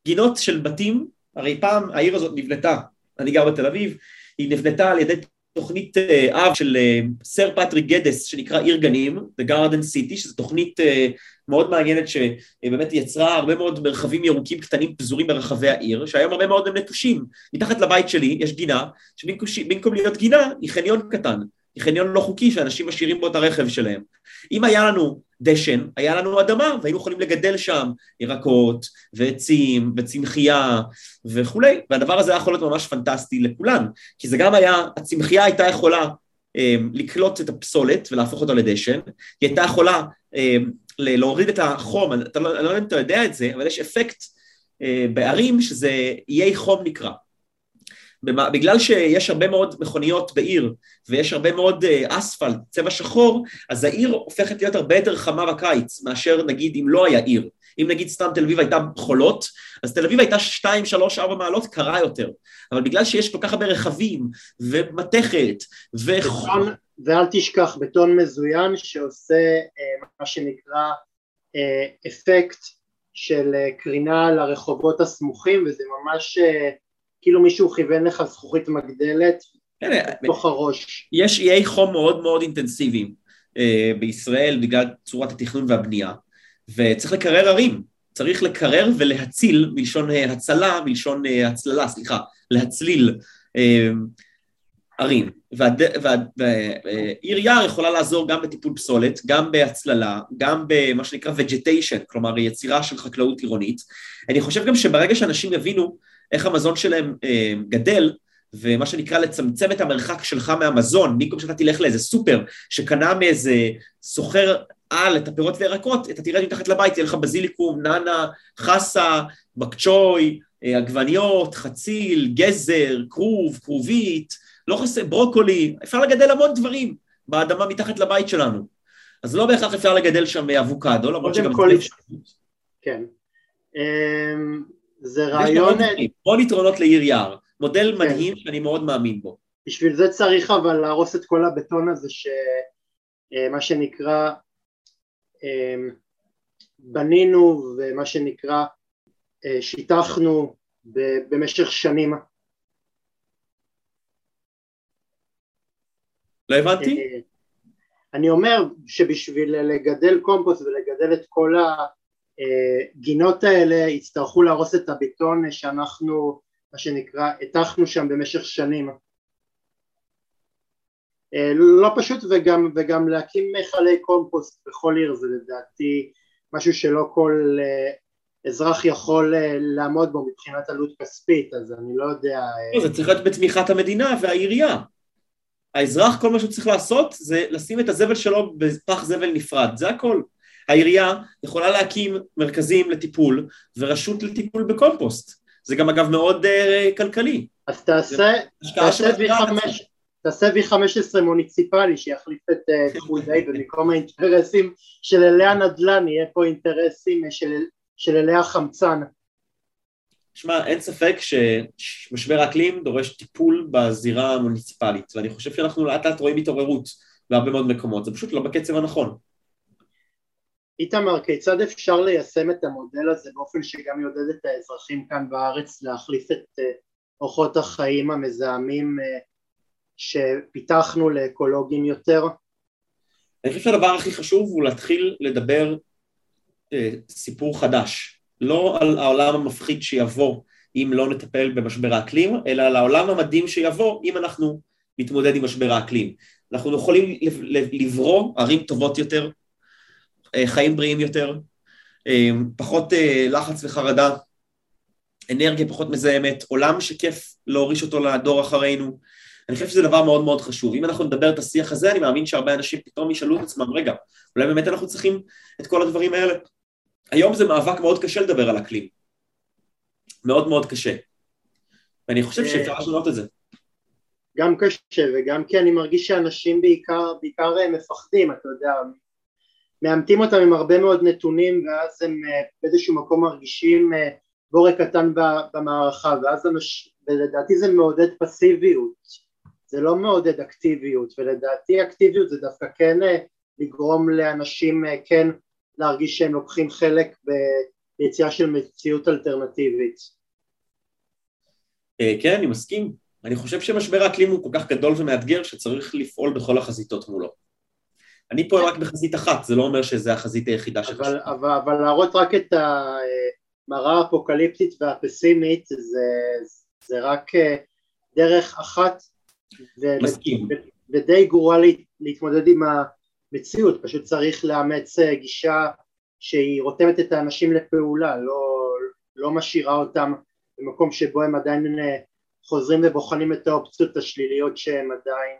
גינות של בתים, הרי פעם העיר הזאת נבנתה, אני גר בתל אביב, היא נבנתה על ידי תוכנית אה, אב של אה, סר פטריק גדס שנקרא עיר גנים, The Garden City, שזו תוכנית אה, מאוד מעניינת שבאמת יצרה הרבה מאוד מרחבים ירוקים קטנים פזורים ברחבי העיר, שהיום הרבה מאוד הם נטושים. מתחת לבית שלי יש גינה, שבמקום להיות גינה היא חניון קטן, היא חניון לא חוקי שאנשים משאירים בו את הרכב שלהם. אם היה לנו דשן, היה לנו אדמה והיינו יכולים לגדל שם ירקות ועצים וצמחייה וכולי, והדבר הזה היה יכול להיות ממש פנטסטי לכולן, כי זה גם היה, הצמחייה הייתה יכולה אה, לקלוט את הפסולת ולהפוך אותה לדשן, היא הייתה יכולה אה, להוריד את החום, אתה לא, אני לא יודע אם אתה יודע את זה, אבל יש אפקט אה, בערים שזה איי חום נקרא. בגלל שיש הרבה מאוד מכוניות בעיר ויש הרבה מאוד אספלט, צבע שחור, אז העיר הופכת להיות הרבה יותר חמה בקיץ מאשר נגיד אם לא היה עיר. אם נגיד סתם תל אביב הייתה חולות, אז תל אביב הייתה 2, 3, 4 מעלות קרה יותר. אבל בגלל שיש כל כך הרבה רכבים ומתכת ו... ואל תשכח, בטון מזוין שעושה אה, מה שנקרא אה, אפקט של אה, קרינה לרחובות הסמוכים, וזה ממש אה, כאילו מישהו כיוון לך זכוכית מגדלת בתוך הראש. יש איי חום מאוד מאוד אינטנסיביים אה, בישראל בגלל צורת התכנון והבנייה, וצריך לקרר ערים, צריך לקרר ולהציל, מלשון אה, הצלה, מלשון אה, הצללה, סליחה, להצליל אה, ערים. ועיר יער יכולה לעזור גם בטיפול פסולת, גם בהצללה, גם במה שנקרא vegetation, כלומר יצירה של חקלאות עירונית. אני חושב גם שברגע שאנשים יבינו איך המזון שלהם גדל, ומה שנקרא לצמצם את המרחק שלך מהמזון, במקום שאתה תלך לאיזה סופר שקנה מאיזה סוחר על את הפירות וירקות, אתה תראה מתחת לבית, יהיה לך בזיליקום, נאנה, חסה, בקצ'וי, אה, עגבניות, חציל, גזר, כרוב, כרובית, לא חסר, ברוקולי, אפשר לגדל המון דברים באדמה מתחת לבית שלנו. אז לא בהכרח אפשר לגדל שם אבוקדו, למרות שגם כל... זה... כן. אמ, זה רעיון... המון יתרונות לעיר יער, מודל כן. מדהים שאני מאוד מאמין בו. בשביל זה צריך אבל להרוס את כל הבטון הזה שמה אה, שנקרא בנינו ומה שנקרא אה, שיטחנו במשך שנים. לא הבנתי? אה, אני אומר שבשביל לגדל קומפוסט ולגדל את כל הגינות האלה יצטרכו להרוס את הבטון שאנחנו מה שנקרא הטחנו שם במשך שנים אה, לא פשוט וגם, וגם להקים מכלי קומפוסט בכל עיר זה לדעתי משהו שלא כל אה, אזרח יכול אה, לעמוד בו מבחינת עלות כספית אז אני לא יודע לא, זה צריך להיות בתמיכת המדינה והעירייה. האזרח כל מה שהוא צריך לעשות זה לשים את הזבל שלו בפח זבל נפרד זה הכל. העירייה יכולה להקים מרכזים לטיפול ורשות לטיפול בקומפוסט. זה גם אגב מאוד uh, כלכלי. אז תעשה, תעשה V5 תעשה V15 מוניציפלי שיחליף את חולדאי אה, ובמקום האינטרסים של אלי הנדל"ן יהיה פה אינטרסים אה, של, של אלי החמצן. שמע, אין ספק שמשבר האקלים דורש טיפול בזירה המוניציפלית ואני חושב שאנחנו לאט לאט רואים התעוררות בהרבה מאוד מקומות, זה פשוט לא בקצב הנכון. איתמר, כיצד אפשר ליישם את המודל הזה באופן שגם יעודד את האזרחים כאן בארץ להחליף את אה, אורחות החיים המזהמים שפיתחנו לאקולוגים יותר? אני חושב שהדבר הכי חשוב הוא להתחיל לדבר אה, סיפור חדש, לא על העולם המפחיד שיבוא אם לא נטפל במשבר האקלים, אלא על העולם המדהים שיבוא אם אנחנו נתמודד עם משבר האקלים. אנחנו יכולים לברוא ערים טובות יותר, אה, חיים בריאים יותר, אה, פחות אה, לחץ וחרדה, אנרגיה פחות מזהמת, עולם שכיף להוריש אותו לדור אחרינו, אני חושב שזה דבר מאוד מאוד חשוב. אם אנחנו נדבר את השיח הזה, אני מאמין שהרבה אנשים פתאום ישאלו את עצמם, רגע, אולי באמת אנחנו צריכים את כל הדברים האלה? היום זה מאבק מאוד קשה לדבר על אקלים. מאוד מאוד קשה. ואני חושב שאפשר לשנות את זה. גם קשה וגם כי אני מרגיש שאנשים בעיקר, בעיקר אה, מפחדים, אתה יודע, מאמתים אותם עם הרבה מאוד נתונים ואז הם אה, באיזשהו מקום מרגישים אה, בורק קטן במערכה ואז אנש... ולדעתי זה מעודד פסיביות זה לא מעודד אקטיביות ולדעתי אקטיביות זה דווקא כן אה, לגרום לאנשים אה, כן להרגיש שהם לוקחים חלק ביציאה של מציאות אלטרנטיבית. אה, כן, אני מסכים. אני חושב שמשבר האקלים הוא כל כך גדול ומאתגר שצריך לפעול בכל החזיתות מולו. אני פועל רק בחזית אחת, זה לא אומר שזה החזית היחידה שלך. אבל, אבל, אבל להראות רק את המראה האפוקליפטית והפסימית זה, זה רק דרך אחת מסכים. ודי גרועה להתמודד עם המציאות, פשוט צריך לאמץ אה, גישה שהיא רותמת את האנשים לפעולה, לא, לא משאירה אותם במקום שבו הם עדיין אה, חוזרים ובוחנים את האופציות השליליות שהם עדיין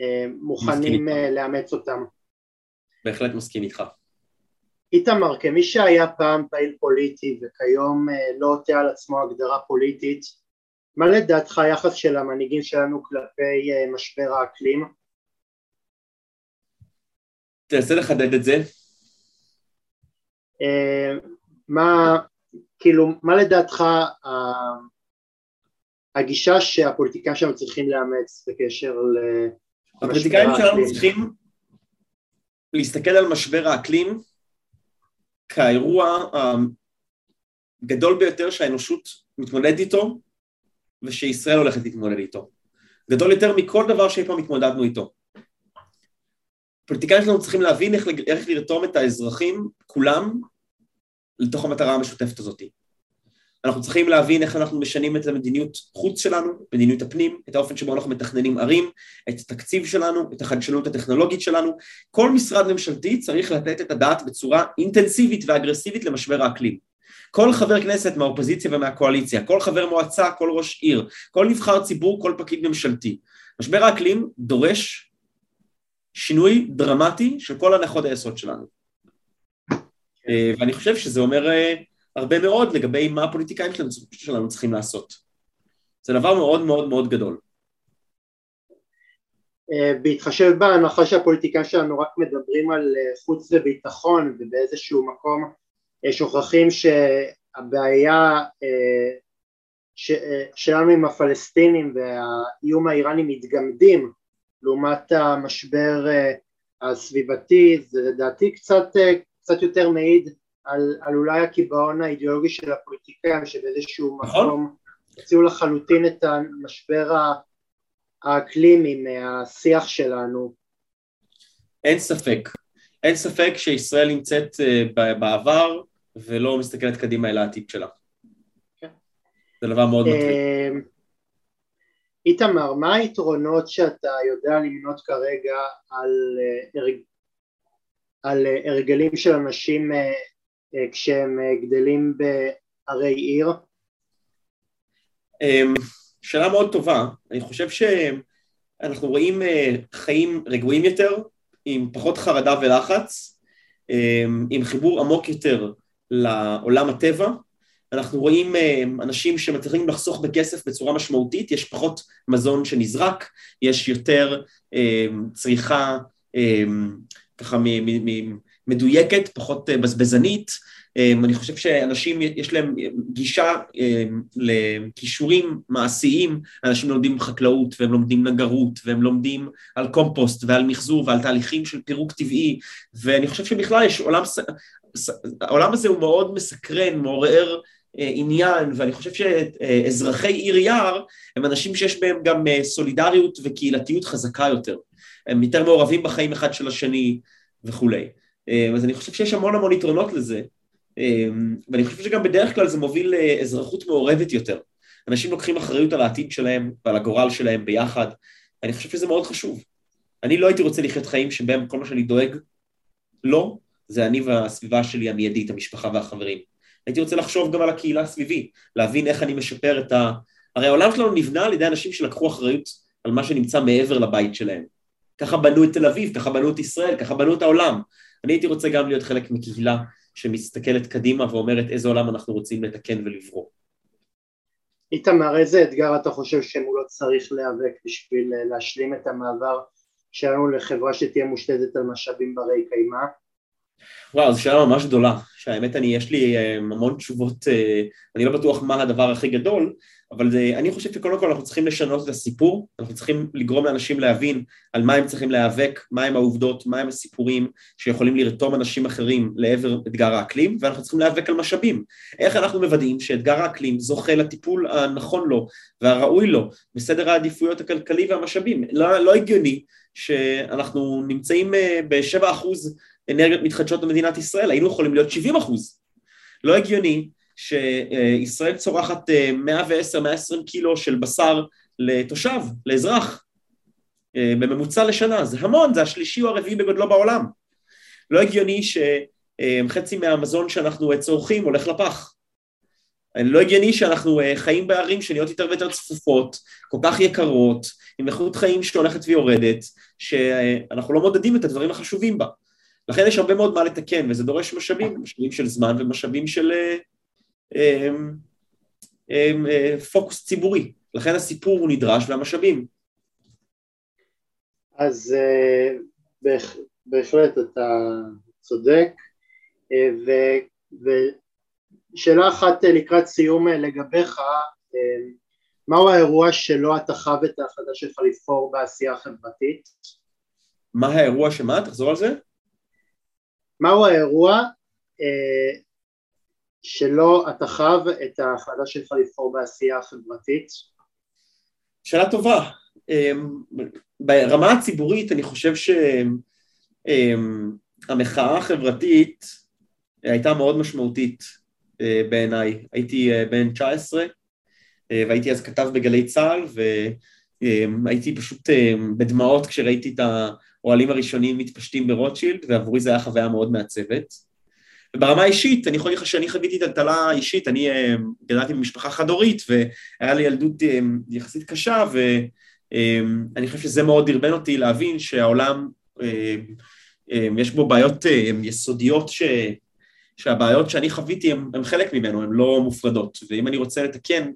אה, מוכנים לאמץ אותם. בהחלט מסכים איתך. איתמר, כמי שהיה פעם פעיל פוליטי וכיום לא עוטה על עצמו הגדרה פוליטית, מה לדעתך היחס של המנהיגים שלנו כלפי משבר האקלים? תנסה לחדד את זה. מה, כאילו, מה לדעתך הגישה שהפוליטיקאים שלנו צריכים לאמץ בקשר למשבר האקלים? הפוליטיקאים שלנו צריכים להסתכל על משבר האקלים כאירוע הגדול ביותר שהאנושות מתמודדת איתו ושישראל הולכת להתמודד איתו. גדול יותר מכל דבר שאי פעם התמודדנו איתו. הפוליטיקאים שלנו צריכים להבין איך, איך לרתום את האזרחים, כולם, לתוך המטרה המשותפת הזאת. אנחנו צריכים להבין איך אנחנו משנים את המדיניות חוץ שלנו, מדיניות הפנים, את האופן שבו אנחנו מתכננים ערים, את התקציב שלנו, את החדשנות הטכנולוגית שלנו. כל משרד ממשלתי צריך לתת את הדעת בצורה אינטנסיבית ואגרסיבית למשבר האקלים. כל חבר כנסת מהאופוזיציה ומהקואליציה, כל חבר מועצה, כל ראש עיר, כל נבחר ציבור, כל פקיד ממשלתי. משבר האקלים דורש שינוי דרמטי של כל הנחות היסוד שלנו. אה, ואני חושב שזה אומר אה, הרבה מאוד לגבי מה הפוליטיקאים שלנו, שלנו צריכים לעשות. זה דבר מאוד מאוד מאוד גדול. אה, בהתחשב בהנחה שהפוליטיקאים שלנו רק מדברים על חוץ וביטחון ובאיזשהו מקום שוכחים שהבעיה שלנו עם הפלסטינים והאיום האיראני מתגמדים לעומת המשבר הסביבתי זה לדעתי קצת קצת יותר מעיד על, על אולי הקיבעון האידיאולוגי של הפוליטיקאים שבאיזשהו נכון. מקום הציעו לחלוטין את המשבר האקלימי מהשיח שלנו. אין ספק, אין ספק שישראל נמצאת אה, בעבר ולא מסתכלת קדימה אל העתיד שלה. כן. זה דבר מאוד מטריד. אה, איתמר, מה היתרונות שאתה יודע למנות כרגע על אה, על אה, הרגלים של אנשים אה, כשהם גדלים בערי עיר? אמ, שאלה מאוד טובה. אני חושב שאנחנו רואים חיים רגועים יותר, עם פחות חרדה ולחץ, אמ, עם חיבור עמוק יותר לעולם הטבע. אנחנו רואים אנשים שמצליחים לחסוך בכסף בצורה משמעותית, יש פחות מזון שנזרק, יש יותר אמ, צריכה ככה מדויקת, פחות אה, בזבזנית. אני חושב שאנשים, יש להם גישה לכישורים מעשיים, אנשים לומדים חקלאות והם לומדים נגרות והם לומדים על קומפוסט ועל מחזור ועל תהליכים של פירוק טבעי, ואני חושב שבכלל יש עולם, העולם הזה הוא מאוד מסקרן, מעורר אה, עניין, ואני חושב שאזרחי עיר יער הם אנשים שיש בהם גם אה, סולידריות וקהילתיות חזקה יותר. הם יותר מעורבים בחיים אחד של השני וכולי. אה, אז אני חושב שיש המון המון יתרונות לזה, אה, ואני חושב שגם בדרך כלל זה מוביל לאזרחות מעורבת יותר. אנשים לוקחים אחריות על העתיד שלהם ועל הגורל שלהם ביחד, אני חושב שזה מאוד חשוב. אני לא הייתי רוצה לחיות חיים שבהם כל מה שאני דואג לא, זה אני והסביבה שלי המיידית, המשפחה והחברים. הייתי רוצה לחשוב גם על הקהילה סביבי, להבין איך אני משפר את ה... הרי העולם שלנו נבנה על ידי אנשים שלקחו אחריות על מה שנמצא מעבר לבית שלהם. ככה בנו את תל אביב, ככה בנו את ישראל, ככה בנו את העולם. אני הייתי רוצה גם להיות חלק מקהילה שמסתכלת קדימה ואומרת איזה עולם אנחנו רוצים לתקן ולברוא. איתמר, איזה אתגר אתה חושב שמולו צריך להיאבק בשביל אה, להשלים את המעבר שלנו לחברה שתהיה מושתתת על משאבים ברי קיימא? וואו, זו שאלה ממש גדולה, שהאמת אני, יש לי אה, המון תשובות, אה, אני לא בטוח מה הדבר הכי גדול, אבל זה, אני חושב שקודם כל אנחנו צריכים לשנות את הסיפור, אנחנו צריכים לגרום לאנשים להבין על מה הם צריכים להיאבק, מהם העובדות, מהם הסיפורים שיכולים לרתום אנשים אחרים לעבר אתגר האקלים, ואנחנו צריכים להיאבק על משאבים. איך אנחנו מוודאים שאתגר האקלים זוכה לטיפול הנכון לו והראוי לו בסדר העדיפויות הכלכלי והמשאבים? לא, לא הגיוני שאנחנו נמצאים אה, ב-7 אחוז אנרגיות מתחדשות במדינת ישראל, היינו יכולים להיות 70 אחוז. לא הגיוני שישראל צורחת 110-120 אה, קילו של בשר לתושב, לאזרח, אה, בממוצע לשנה, זה המון, זה השלישי או הרביעי בגודלו בעולם. לא הגיוני שחצי מהמזון שאנחנו צורכים הולך לפח. לא הגיוני שאנחנו אה, חיים בערים שנהיות יותר ויותר צפופות, כל כך יקרות, עם איכות חיים שהולכת ויורדת, שאנחנו לא מודדים את הדברים החשובים בה. לכן יש הרבה מאוד מה לתקן, וזה דורש משאבים, משאבים של זמן ומשאבים של אמ, אמ, אה, פוקוס ציבורי לכן הסיפור הוא נדרש והמשאבים. אז בהחלט אתה צודק, ושאלה אחת לקראת סיום לגביך, מהו האירוע שלא אתה חב את ההחלטה שלך לבחור בעשייה החברתית? מה האירוע שמה? תחזור על זה. מהו האירוע אה, שלא אתה חב את ההחלטה שלך לבחור בעשייה החברתית? שאלה טובה. אה, ברמה הציבורית אני חושב שהמחאה אה, החברתית הייתה מאוד משמעותית אה, בעיניי. הייתי אה, בן 19 אה, והייתי אז כתב בגלי צה"ל והייתי פשוט בדמעות כשראיתי את האוהלים הראשונים מתפשטים ברוטשילד ועבורי זו הייתה חוויה מאוד מעצבת. וברמה האישית, אני יכול להגיד לך שאני חוויתי טלטלה אישית, אני גדלתי במשפחה חד-הורית והיה לי ילדות יחסית קשה ואני חושב שזה מאוד דרבן אותי להבין שהעולם, יש בו בעיות יסודיות ש... שהבעיות שאני חוויתי הן חלק ממנו, הן לא מופרדות, ואם אני רוצה לתקן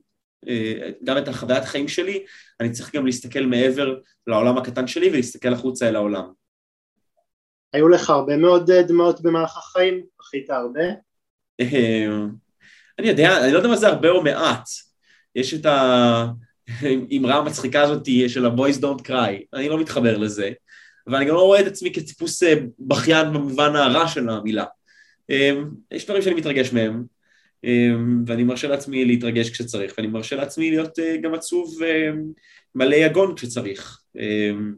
גם את החוויית החיים שלי, אני צריך גם להסתכל מעבר לעולם הקטן שלי ולהסתכל החוצה אל העולם. היו לך הרבה מאוד אה, דמעות במהלך החיים? בכית הרבה? אה, אני יודע, אני לא יודע מה זה הרבה או מעט. יש את האמרה המצחיקה הזאת של ה-boys don't cry, אני לא מתחבר לזה, ואני גם לא רואה את עצמי כטיפוס בכיין במובן הרע של המילה. יש דברים שאני מתרגש מהם, ואני מרשה לעצמי להתרגש כשצריך, ואני מרשה לעצמי להיות אה, גם עצוב אה, מלא יגון כשצריך. אמ,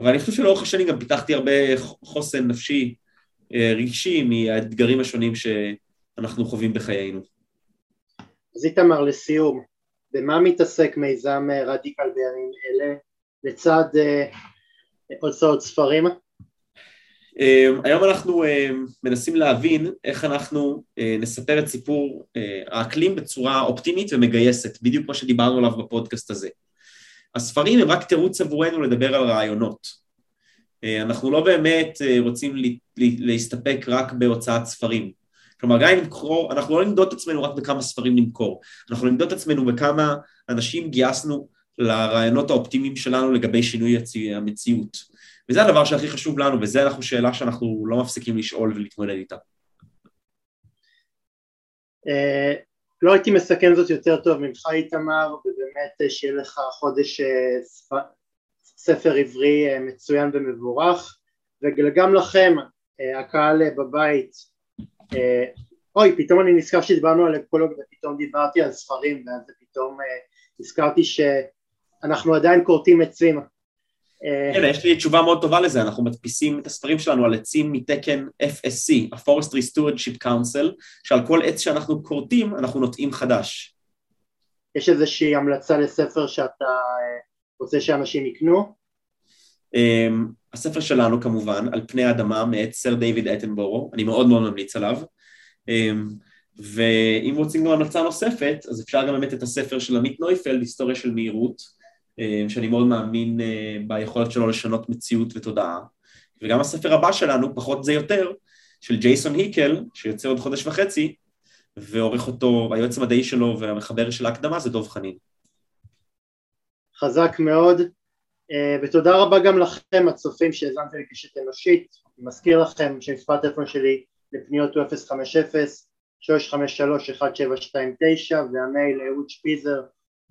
אבל אני חושב שלאורך השנים גם פיתחתי הרבה חוסן נפשי, אה, רגשי, מהאתגרים השונים שאנחנו חווים בחיינו. אז איתמר, לסיום, במה מתעסק מיזם רדיקל בימים אלה, לצד הוצאות ספרים? אמ, היום אנחנו אמ, מנסים להבין איך אנחנו אה, נספר את סיפור אה, האקלים בצורה אופטימית ומגייסת, בדיוק כמו שדיברנו עליו בפודקאסט הזה. הספרים הם רק תירוץ עבורנו לדבר על רעיונות. אה, אנחנו לא באמת רוצים להסתפק רק בהוצאת ספרים. כלומר, גם אם נמכור, אנחנו לא נמדוד את עצמנו רק בכמה ספרים נמכור, אנחנו נמדוד את עצמנו בכמה אנשים גייסנו לרעיונות האופטימיים שלנו לגבי שינוי המציאות. וזה הדבר שהכי חשוב לנו, וזה אנחנו שאלה שאנחנו לא מפסיקים לשאול ולהתמודד איתה. Uh, לא הייתי מסכם זאת יותר טוב ממך איתמר, ובאמת אה, שיהיה לך חודש ספ... ספר עברי מצוין ומבורך, וגם לכם, הקהל בבית, אוי, פתאום אני נזכר שדיברנו על אקולוג ופתאום דיברתי על ספרים, ואז פתאום נזכרתי שאנחנו עדיין כורתים עצים, כן, יש לי תשובה מאוד טובה לזה, אנחנו מדפיסים את הספרים שלנו על עצים מתקן FSC, ה-Forestry Stewardship Council, שעל כל עץ שאנחנו כורתים אנחנו נוטעים חדש. יש איזושהי המלצה לספר שאתה אה, רוצה שאנשים יקנו? אמ, הספר שלנו כמובן, על פני האדמה, מאת סר דיוויד אטנבורו, אני מאוד מאוד ממליץ עליו. אמ, ואם רוצים גם המלצה נוספת, אז אפשר גם באמת את הספר של עמית נויפלד, היסטוריה של מהירות. אה, שאני מאוד מאמין אה, ביכולת שלו לשנות מציאות ותודעה. וגם הספר הבא שלנו, פחות זה יותר, של ג'ייסון היקל, שיוצא עוד חודש וחצי, ועורך אותו, היועץ המדעי שלו והמחבר של ההקדמה זה דב חנין. חזק מאוד, אה, ותודה רבה גם לכם הצופים שהאזנתם לקשת אנושית, אני מזכיר לכם שמספר הטלפון שלי לפניות הוא 050-353-1729 והמייל אהוד שפיזר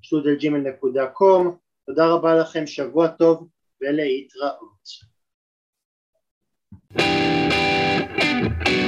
שטודלג'ימל.קום תודה רבה לכם, שבוע טוב ולהתראות. thank you